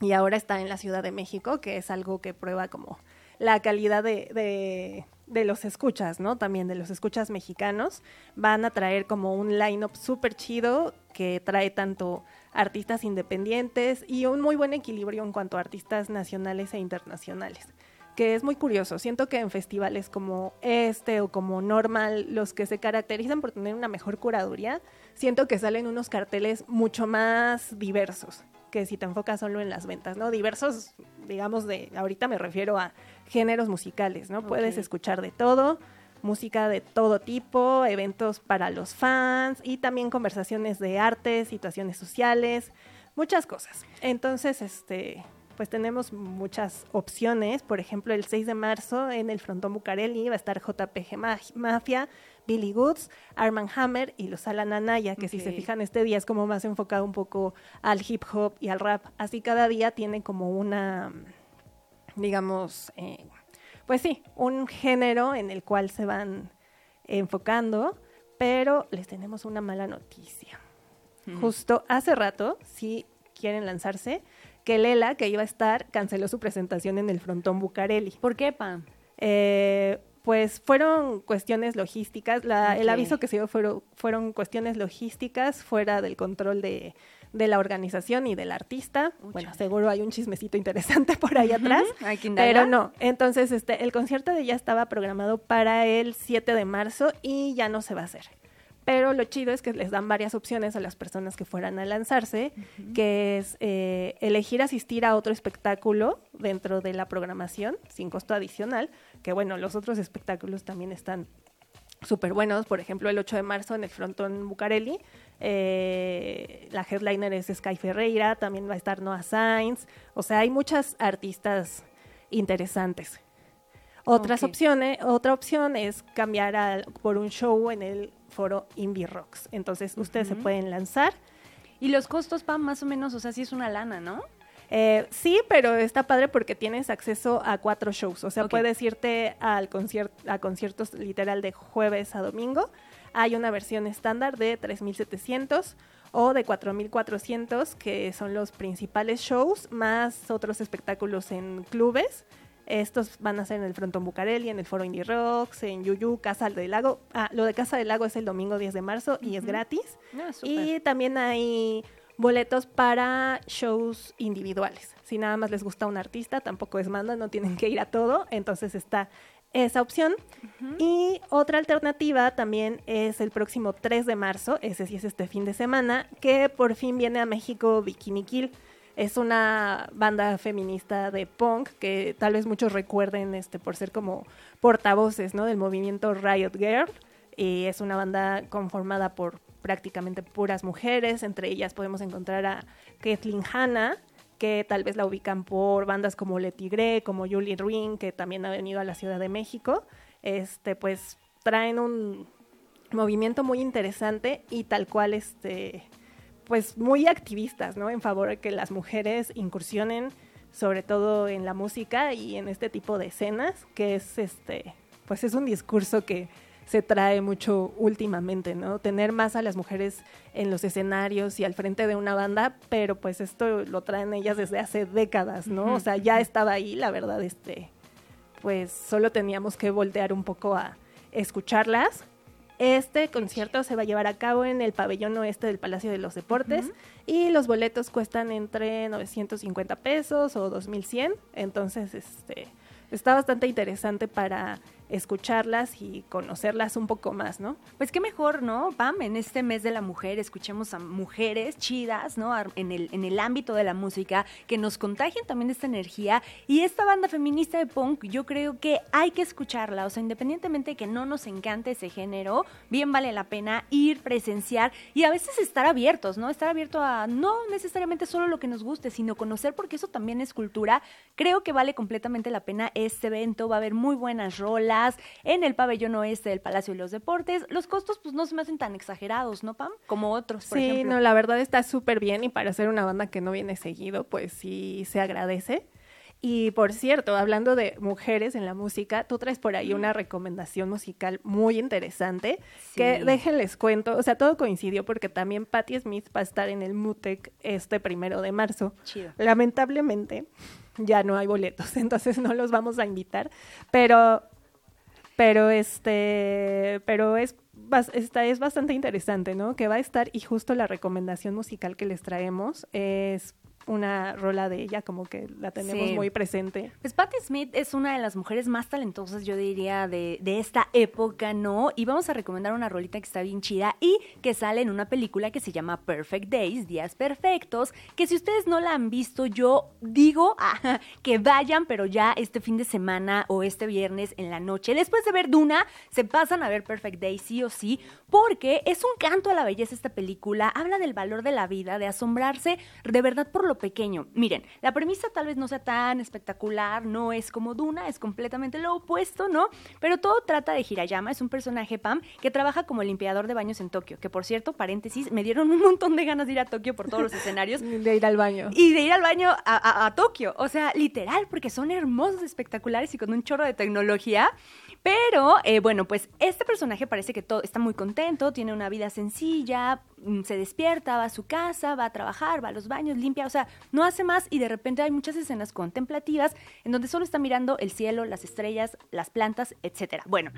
y ahora está en la Ciudad de México, que es algo que prueba como la calidad de, de, de los escuchas, ¿no? También de los escuchas mexicanos. Van a traer como un line-up súper chido que trae tanto artistas independientes y un muy buen equilibrio en cuanto a artistas nacionales e internacionales que es muy curioso. Siento que en festivales como este o como Normal, los que se caracterizan por tener una mejor curaduría, siento que salen unos carteles mucho más diversos que si te enfocas solo en las ventas, ¿no? Diversos, digamos, de, ahorita me refiero a géneros musicales, ¿no? Puedes escuchar de todo, música de todo tipo, eventos para los fans y también conversaciones de arte, situaciones sociales, muchas cosas. Entonces, este, pues tenemos muchas opciones. Por ejemplo, el 6 de marzo en el Frontón Bucareli va a estar JPG Mafia, Billy Goods, Arman Hammer y los Alan Anaya, que si se fijan este día es como más enfocado un poco al hip hop y al rap. Así cada día tiene como una, digamos, eh, pues sí, un género en el cual se van enfocando, pero les tenemos una mala noticia. Justo hace rato, si quieren lanzarse, que Lela, que iba a estar, canceló su presentación en el frontón Bucareli. ¿Por qué, Pam? Eh, pues fueron cuestiones logísticas. El aviso que se dio fueron, fueron cuestiones logísticas fuera del control de, la organización y del artista. Bueno, seguro hay un chismecito interesante por ahí atrás. pero no. Entonces, este, el concierto de ella estaba programado para el 7 de marzo y ya no se va a hacer. Pero lo chido es que les dan varias opciones a las personas que fueran a lanzarse, que es eh, elegir asistir a otro espectáculo dentro de la programación sin costo adicional, que bueno, los otros espectáculos también están súper buenos. Por ejemplo, el 8 de marzo en el frontón Bucareli, eh, la headliner es Sky Ferreira, también va a estar Noah Sainz. O sea, hay muchas artistas interesantes. Otras opciones, otra opción es cambiar por un show en el foro Indie Rocks. Entonces, ustedes se pueden lanzar. Y los costos, Pam, más o menos, o sea, sí es una lana, ¿no? Eh, sí, pero está padre porque tienes acceso a cuatro shows. O sea, puedes irte al concierto, a conciertos literal de jueves a domingo. Hay una versión estándar de 3.700 o de 4.400, que son los principales shows, más otros espectáculos en clubes estos van a ser en el Frontón Bucareli, en el Foro Indie Rocks, en Yuyu, Casa del Lago. Ah, lo de Casa del Lago es el domingo 10 de marzo y es gratis. Ah, y también hay boletos para shows individuales. Si nada más les gusta un artista, tampoco es manda, no tienen que ir a todo. Entonces está esa opción. Y otra alternativa también es el próximo 3 de marzo, ese sí es este fin de semana, que por fin viene a México Bikini Kill. Es una banda feminista de punk que tal vez muchos recuerden este, por ser como portavoces ¿no? del movimiento Riot Girl. Y es una banda conformada por prácticamente puras mujeres. Entre ellas podemos encontrar a Kathleen Hanna, que tal vez la ubican por bandas como Le Tigre, como Julie Ruin, que también ha venido a la Ciudad de México. Este, pues traen un movimiento muy interesante y tal cual este pues muy activistas, ¿no? En favor de que las mujeres incursionen sobre todo en la música y en este tipo de escenas, que es este, pues es un discurso que se trae mucho últimamente, ¿no? Tener más a las mujeres en los escenarios y al frente de una banda, pero pues esto lo traen ellas desde hace décadas, ¿no? O sea, ya estaba ahí, la verdad, este, pues solo teníamos que voltear un poco a escucharlas este concierto se va a llevar a cabo en el pabellón oeste del Palacio de los Deportes y los boletos cuestan entre 950 pesos o 2100. Entonces, este, está bastante interesante para escucharlas y conocerlas un poco más, ¿no? Pues qué mejor, ¿no? Pam, en este mes de la mujer escuchemos a mujeres chidas, ¿no? En el, en el ámbito de la música, que nos contagien también esta energía. Y esta banda feminista de punk, yo creo que hay que escucharla, o sea, independientemente de que no nos encante ese género, bien vale la pena ir, presenciar y a veces estar abiertos, ¿no? Estar abierto a no necesariamente solo lo que nos guste, sino conocer porque eso también es cultura. Creo que vale completamente la pena este evento, va a haber muy buenas rolas en el pabellón oeste del Palacio de los Deportes. Los costos pues no se me hacen tan exagerados, ¿no, Pam? Como otros, por sí, no, la verdad está súper bien y para ser una banda que no viene seguido, pues sí se agradece. Y por cierto, hablando de mujeres en la música, tú traes por ahí una recomendación musical muy interesante que déjenles cuento, o sea, todo coincidió porque también Patti Smith va a estar en el Mutec este primero de marzo. Chido. Lamentablemente ya no hay boletos, entonces no los vamos a invitar, pero pero este, pero es, esta es bastante interesante, ¿no? Que va a estar y justo la recomendación musical que les traemos es una rola de ella, como que la tenemos muy presente. Pues Patti Smith es una de las mujeres más talentosas, yo diría, de, de, esta época, ¿no? Y vamos a recomendar una rolita que está bien chida y que sale en una película que se llama Perfect Days, Días Perfectos, que si ustedes no la han visto, yo digo ah, que vayan, pero ya este fin de semana o este viernes en la noche, después de ver Duna, se pasan a ver Perfect Days sí o sí, porque es un canto a la belleza esta película, habla del valor de la vida, de asombrarse de verdad por lo lo pequeño. Miren, la premisa tal vez no sea tan espectacular, no es como Duna, es completamente lo opuesto, ¿no? Pero todo trata de Hirayama, es un personaje, Pam, que trabaja como limpiador de baños en Tokio, que por cierto, paréntesis, me dieron un montón de ganas de ir a Tokio por todos los escenarios. de ir al baño. Y de ir al baño a, a Tokio, o sea, literal, porque son hermosos, espectaculares y con un chorro de tecnología. Pero, eh, bueno, pues este personaje parece que todo está muy contento, tiene una vida sencilla, mm, se despierta, va a su casa, va a trabajar, va a los baños, limpia, o sea, no hace más y de repente hay muchas escenas contemplativas en donde solo está mirando el cielo, las estrellas, las plantas, etc. Bueno.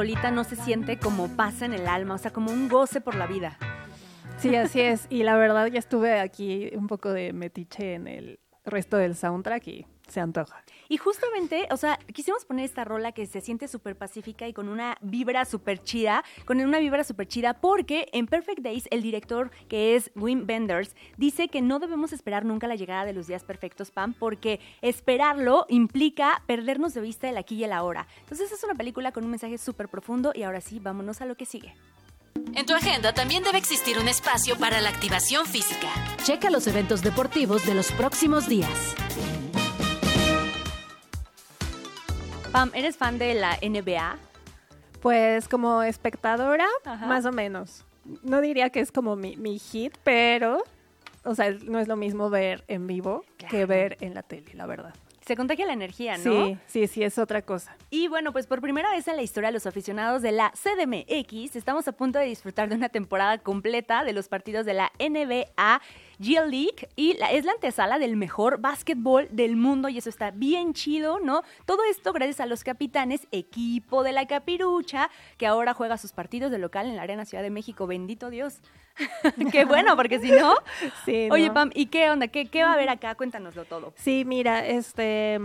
Rolita no se siente como paz en el alma, o sea, como un goce por la vida? Sí, así es. Y la verdad ya estuve aquí un poco de metiche en el resto del soundtrack y se antoja. Y justamente, o sea, quisimos poner esta rola que se siente súper pacífica y con una vibra súper chida, con una vibra súper chida, porque en Perfect Days el director, que es Wim Benders, dice que no debemos esperar nunca la llegada de los días perfectos, Pam, porque esperarlo implica perdernos de vista el aquí y el ahora. Entonces es una película con un mensaje súper profundo y ahora sí, vámonos a lo que sigue. En tu agenda también debe existir un espacio para la activación física. Checa los eventos deportivos de los próximos días. Pam, ¿eres fan de la NBA? Pues como espectadora, más o menos. No diría que es como mi, hit, pero, o sea, no es lo mismo ver en vivo que ver en la tele, la verdad se contagia la energía, ¿no? Sí, sí, sí, es otra cosa. Y bueno, pues por primera vez en la historia, los aficionados de la CDMX estamos a punto de disfrutar de una temporada completa de los partidos de la NBA G League y es la antesala del mejor básquetbol del mundo y eso está bien chido, ¿no? Todo esto gracias a los capitanes, equipo de la capirucha, que ahora juega sus partidos de local en la Arena Ciudad de México, bendito Dios. qué bueno, porque si no... Sí, Oye, Pam, ¿y qué onda? ¿Qué, ¿Qué va a haber acá? Cuéntanoslo todo. Sí, mira, este...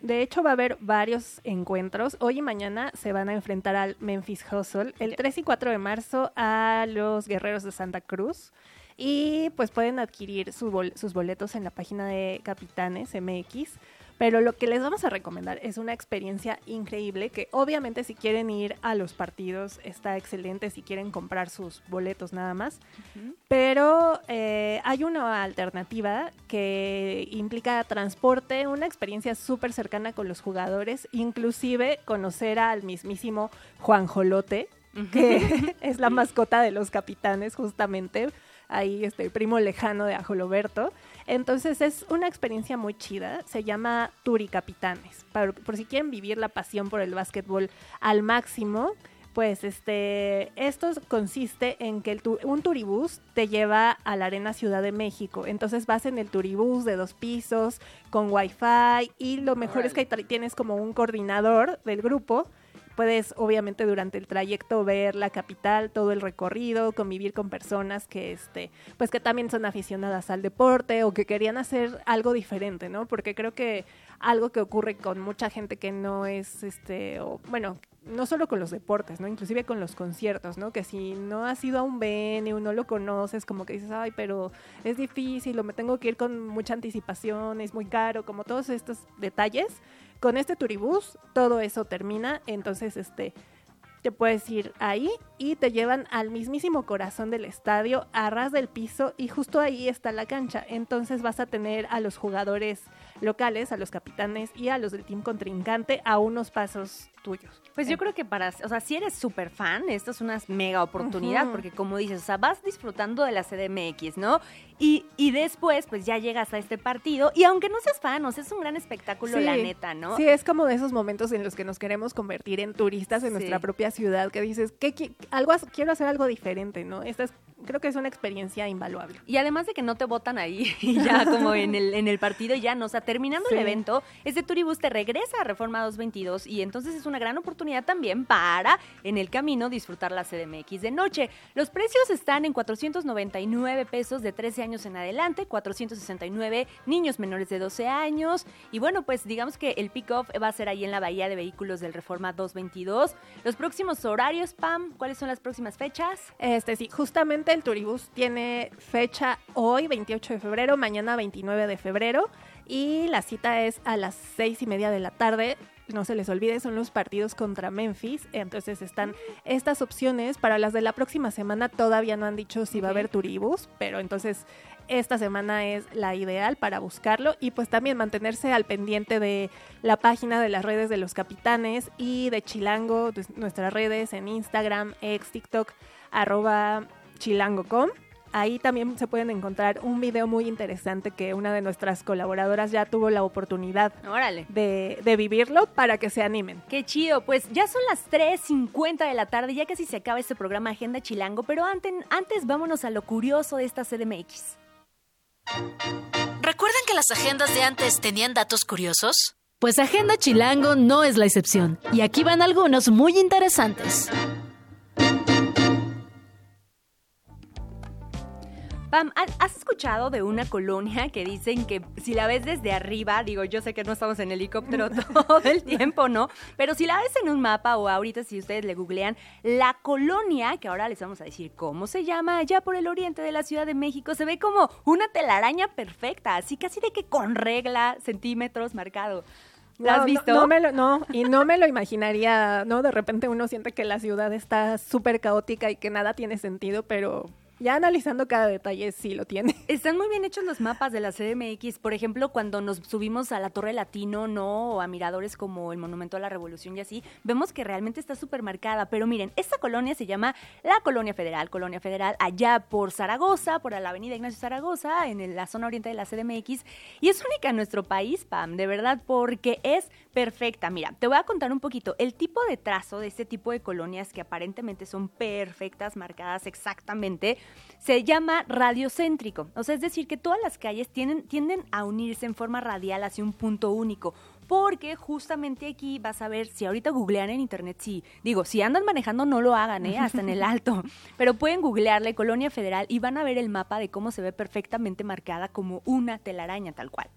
De hecho, va a haber varios encuentros. Hoy y mañana se van a enfrentar al Memphis Hustle. El 3 y 4 de marzo a los Guerreros de Santa Cruz. Y pues pueden adquirir sus boletos en la página de Capitanes MX. Pero lo que les vamos a recomendar es una experiencia increíble que obviamente si quieren ir a los partidos está excelente, si quieren comprar sus boletos nada más. Pero eh, hay una alternativa que implica transporte, una experiencia súper cercana con los jugadores, inclusive conocer al mismísimo Juan Jolote, que es la mascota de los capitanes justamente ahí este primo lejano de Ajoloberto. Entonces es una experiencia muy chida, se llama Turicapitanes. Por, por si quieren vivir la pasión por el básquetbol al máximo, pues este, esto consiste en que el un turibús te lleva a la Arena Ciudad de México. Entonces vas en el turibús de dos pisos con wifi y lo mejor es que tienes como un coordinador del grupo puedes obviamente durante el trayecto ver la capital, todo el recorrido, convivir con personas que este, pues que también son aficionadas al deporte o que querían hacer algo diferente, ¿no? Porque creo que algo que ocurre con mucha gente que no es este o bueno, no solo con los deportes, ¿no? Inclusive con los conciertos, ¿no? Que si no has ido a un venue, no lo conoces, como que dices, ay, pero es difícil, o me tengo que ir con mucha anticipación, es muy caro, como todos estos detalles con este turibús todo eso termina, entonces este te puedes ir ahí y te llevan al mismísimo corazón del estadio, a ras del piso y justo ahí está la cancha. Entonces vas a tener a los jugadores locales, a los capitanes y a los del team contrincante a unos pasos tuyos. Pues yo creo que para, o sea, si eres súper fan, esto es una mega oportunidad, porque como dices, o sea, vas disfrutando de la CDMX, ¿no? Y, y después, pues ya llegas a este partido, y aunque no seas fan, o sea, es un gran espectáculo, la neta, ¿no? Sí, es como de esos momentos en los que nos queremos convertir en turistas en nuestra propia ciudad, que dices, ¿qué, algo, quiero hacer algo diferente, ¿no? Esta es creo que es una experiencia invaluable. Y además de que no te votan ahí, ya como en el, en el partido, ya no, o sea, terminando el evento, ese turibús te regresa a Reforma 222 y entonces es una gran oportunidad también para, en el camino, disfrutar la CDMX de noche. Los precios están en 499 pesos de 13 años en adelante, 469 niños menores de 12 años y bueno, pues digamos que el pick-off va a ser ahí en la Bahía de Vehículos del Reforma 222. Los próximos horarios, Pam, ¿cuáles son las próximas fechas? Este sí, justamente el Turibus tiene fecha hoy, 28 de febrero, mañana 29 de febrero. Y la cita es a las seis y media de la tarde no se les olvide, son los partidos contra Memphis. Entonces están estas opciones. Para las de la próxima semana todavía no han dicho si va a haber turibus, pero entonces esta semana es la ideal para buscarlo y pues también mantenerse al pendiente de la página de las redes de los capitanes y de Chilango, pues, nuestras redes en Instagram, ex, TikTok, arroba chilango.com. Ahí también se pueden encontrar un video muy interesante que una de nuestras colaboradoras ya tuvo la oportunidad De, de, vivirlo para que se animen. Qué chido, pues ya son las 3.50 de la tarde, ya casi se acaba este programa Agenda Chilango, pero antes, antes vámonos a lo curioso de esta CDMX. ¿Recuerdan que las agendas de antes tenían datos curiosos? Pues Agenda Chilango no es la excepción, y aquí van algunos muy interesantes. Pam, ¿has escuchado de una colonia que dicen que si la ves desde arriba, digo, yo sé que no estamos en helicóptero todo el tiempo, ¿no? Pero si la ves en un mapa o ahorita si ustedes le googlean, la colonia, que ahora les vamos a decir cómo se llama, allá por el oriente de la Ciudad de México, se ve como una telaraña perfecta, así casi de que con regla, centímetros marcado. ¿La has visto? No, me lo, no, y no me lo imaginaría, ¿no? De repente uno siente que la ciudad está súper caótica y que nada tiene sentido, pero ya analizando cada detalle, sí lo tiene. Están muy bien hechos los mapas de la CDMX. Por ejemplo, cuando nos subimos a la Torre Latino, ¿no? O a miradores como el Monumento a la Revolución y así, vemos que realmente está súper marcada. Pero miren, esta colonia se llama la Colonia Federal. Colonia Federal allá por Zaragoza, por la avenida Ignacio Zaragoza, en la zona oriente de la CDMX. Y es única en nuestro país, Pam, de verdad, porque es perfecta. Mira, te voy a contar un poquito. El tipo de trazo de este tipo de colonias que aparentemente son perfectas, marcadas exactamente, se llama radiocéntrico. O sea, es decir, que todas las calles tienden, tienden a unirse en forma radial hacia un punto único. Porque justamente aquí vas a ver, si ahorita googlean en internet, sí, digo, si andan manejando no lo hagan, ¿eh? hasta en el alto, pero pueden googlearle Colonia Federal y van a ver el mapa de cómo se ve perfectamente marcada como una telaraña tal cual.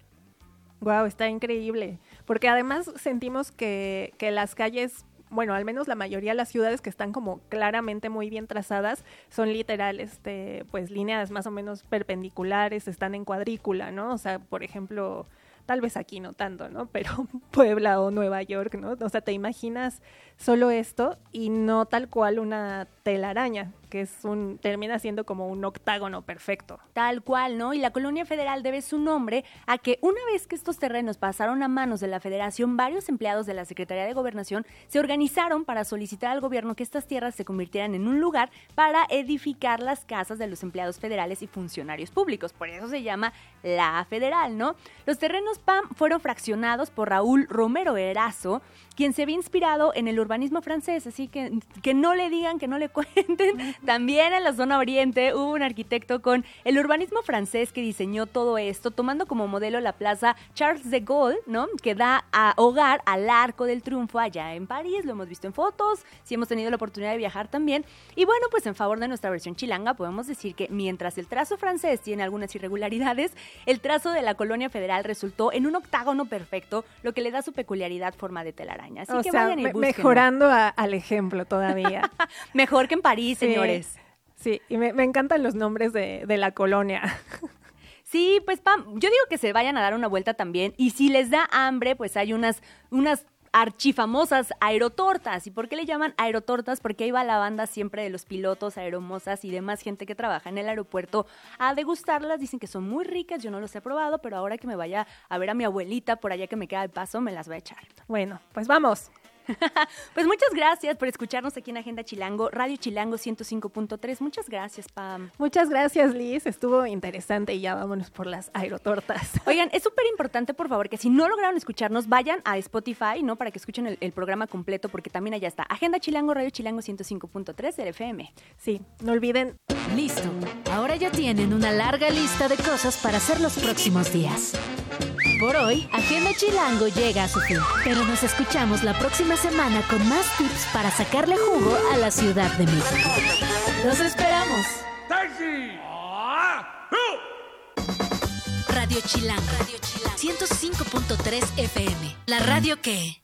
Wow, está increíble. Porque además sentimos que, que las calles bueno, al menos la mayoría de las ciudades que están como claramente muy bien trazadas son literal, este, pues líneas más o menos perpendiculares, están en cuadrícula, ¿no? O sea, por ejemplo, tal vez aquí no tanto, ¿no? Pero Puebla o Nueva York, ¿no? O sea, te imaginas solo esto y no tal cual una telaraña, que es un termina siendo como un octágono perfecto. Tal cual, ¿no? Y la colonia federal debe su nombre a que una vez que estos terrenos pasaron a manos de la Federación, varios empleados de la Secretaría de Gobernación se organizaron para solicitar al gobierno que estas tierras se convirtieran en un lugar para edificar las casas de los empleados federales y funcionarios públicos. Por eso se llama la federal, ¿no? Los terrenos PAM fueron fraccionados por Raúl Romero Erazo, quien se había inspirado en el urbanismo francés, así que que no le digan, que no le cuenten. También en la zona oriente hubo un arquitecto con el urbanismo francés que diseñó todo esto, tomando como modelo la plaza Charles de Gaulle, ¿no? Que da a hogar al Arco del Triunfo allá en París, lo hemos visto en fotos, si hemos tenido la oportunidad de viajar también. Y bueno, pues en favor de nuestra versión chilanga podemos decir que mientras el trazo francés tiene algunas irregularidades, el trazo de la colonia federal resultó en un octágono perfecto, lo que le da su peculiaridad forma de telaraña. Así que vayan y Mejorando al ejemplo todavía. Mejor que en París, señores. Sí, y me, encantan los nombres de, de la colonia. Sí, pues Pam, yo digo que se vayan a dar una vuelta también. Y si les da hambre, pues hay unas, unas archifamosas aerotortas. ¿Y por qué le llaman aerotortas? Porque ahí va la banda siempre de los pilotos, aeromosas y demás gente que trabaja en el aeropuerto a degustarlas. Dicen que son muy ricas, yo no los he probado, pero ahora que me vaya a ver a mi abuelita por allá que me queda de paso, me las voy a echar. Bueno, pues vamos. pues muchas gracias por escucharnos aquí en Agenda Chilango, Radio Chilango 105.3. Muchas gracias, Pam. Muchas gracias, Liz. Estuvo interesante y ya vámonos por las aerotortas. Oigan, es súper importante, por favor, que si no lograron escucharnos, vayan a Spotify, ¿no? Para que escuchen el, programa completo, porque también allá está Agenda Chilango, Radio Chilango 105.3 del FM. Sí, no olviden. Listo. Ahora ya tienen una larga lista de cosas para hacer los próximos días. Por hoy, Agenda Chilango llega a su fin, pero nos escuchamos la próxima semana con más tips para sacarle jugo a la Ciudad de México. ¡Los esperamos! Radio Chilango, Radio Chilango, 105.3 FM, la radio que...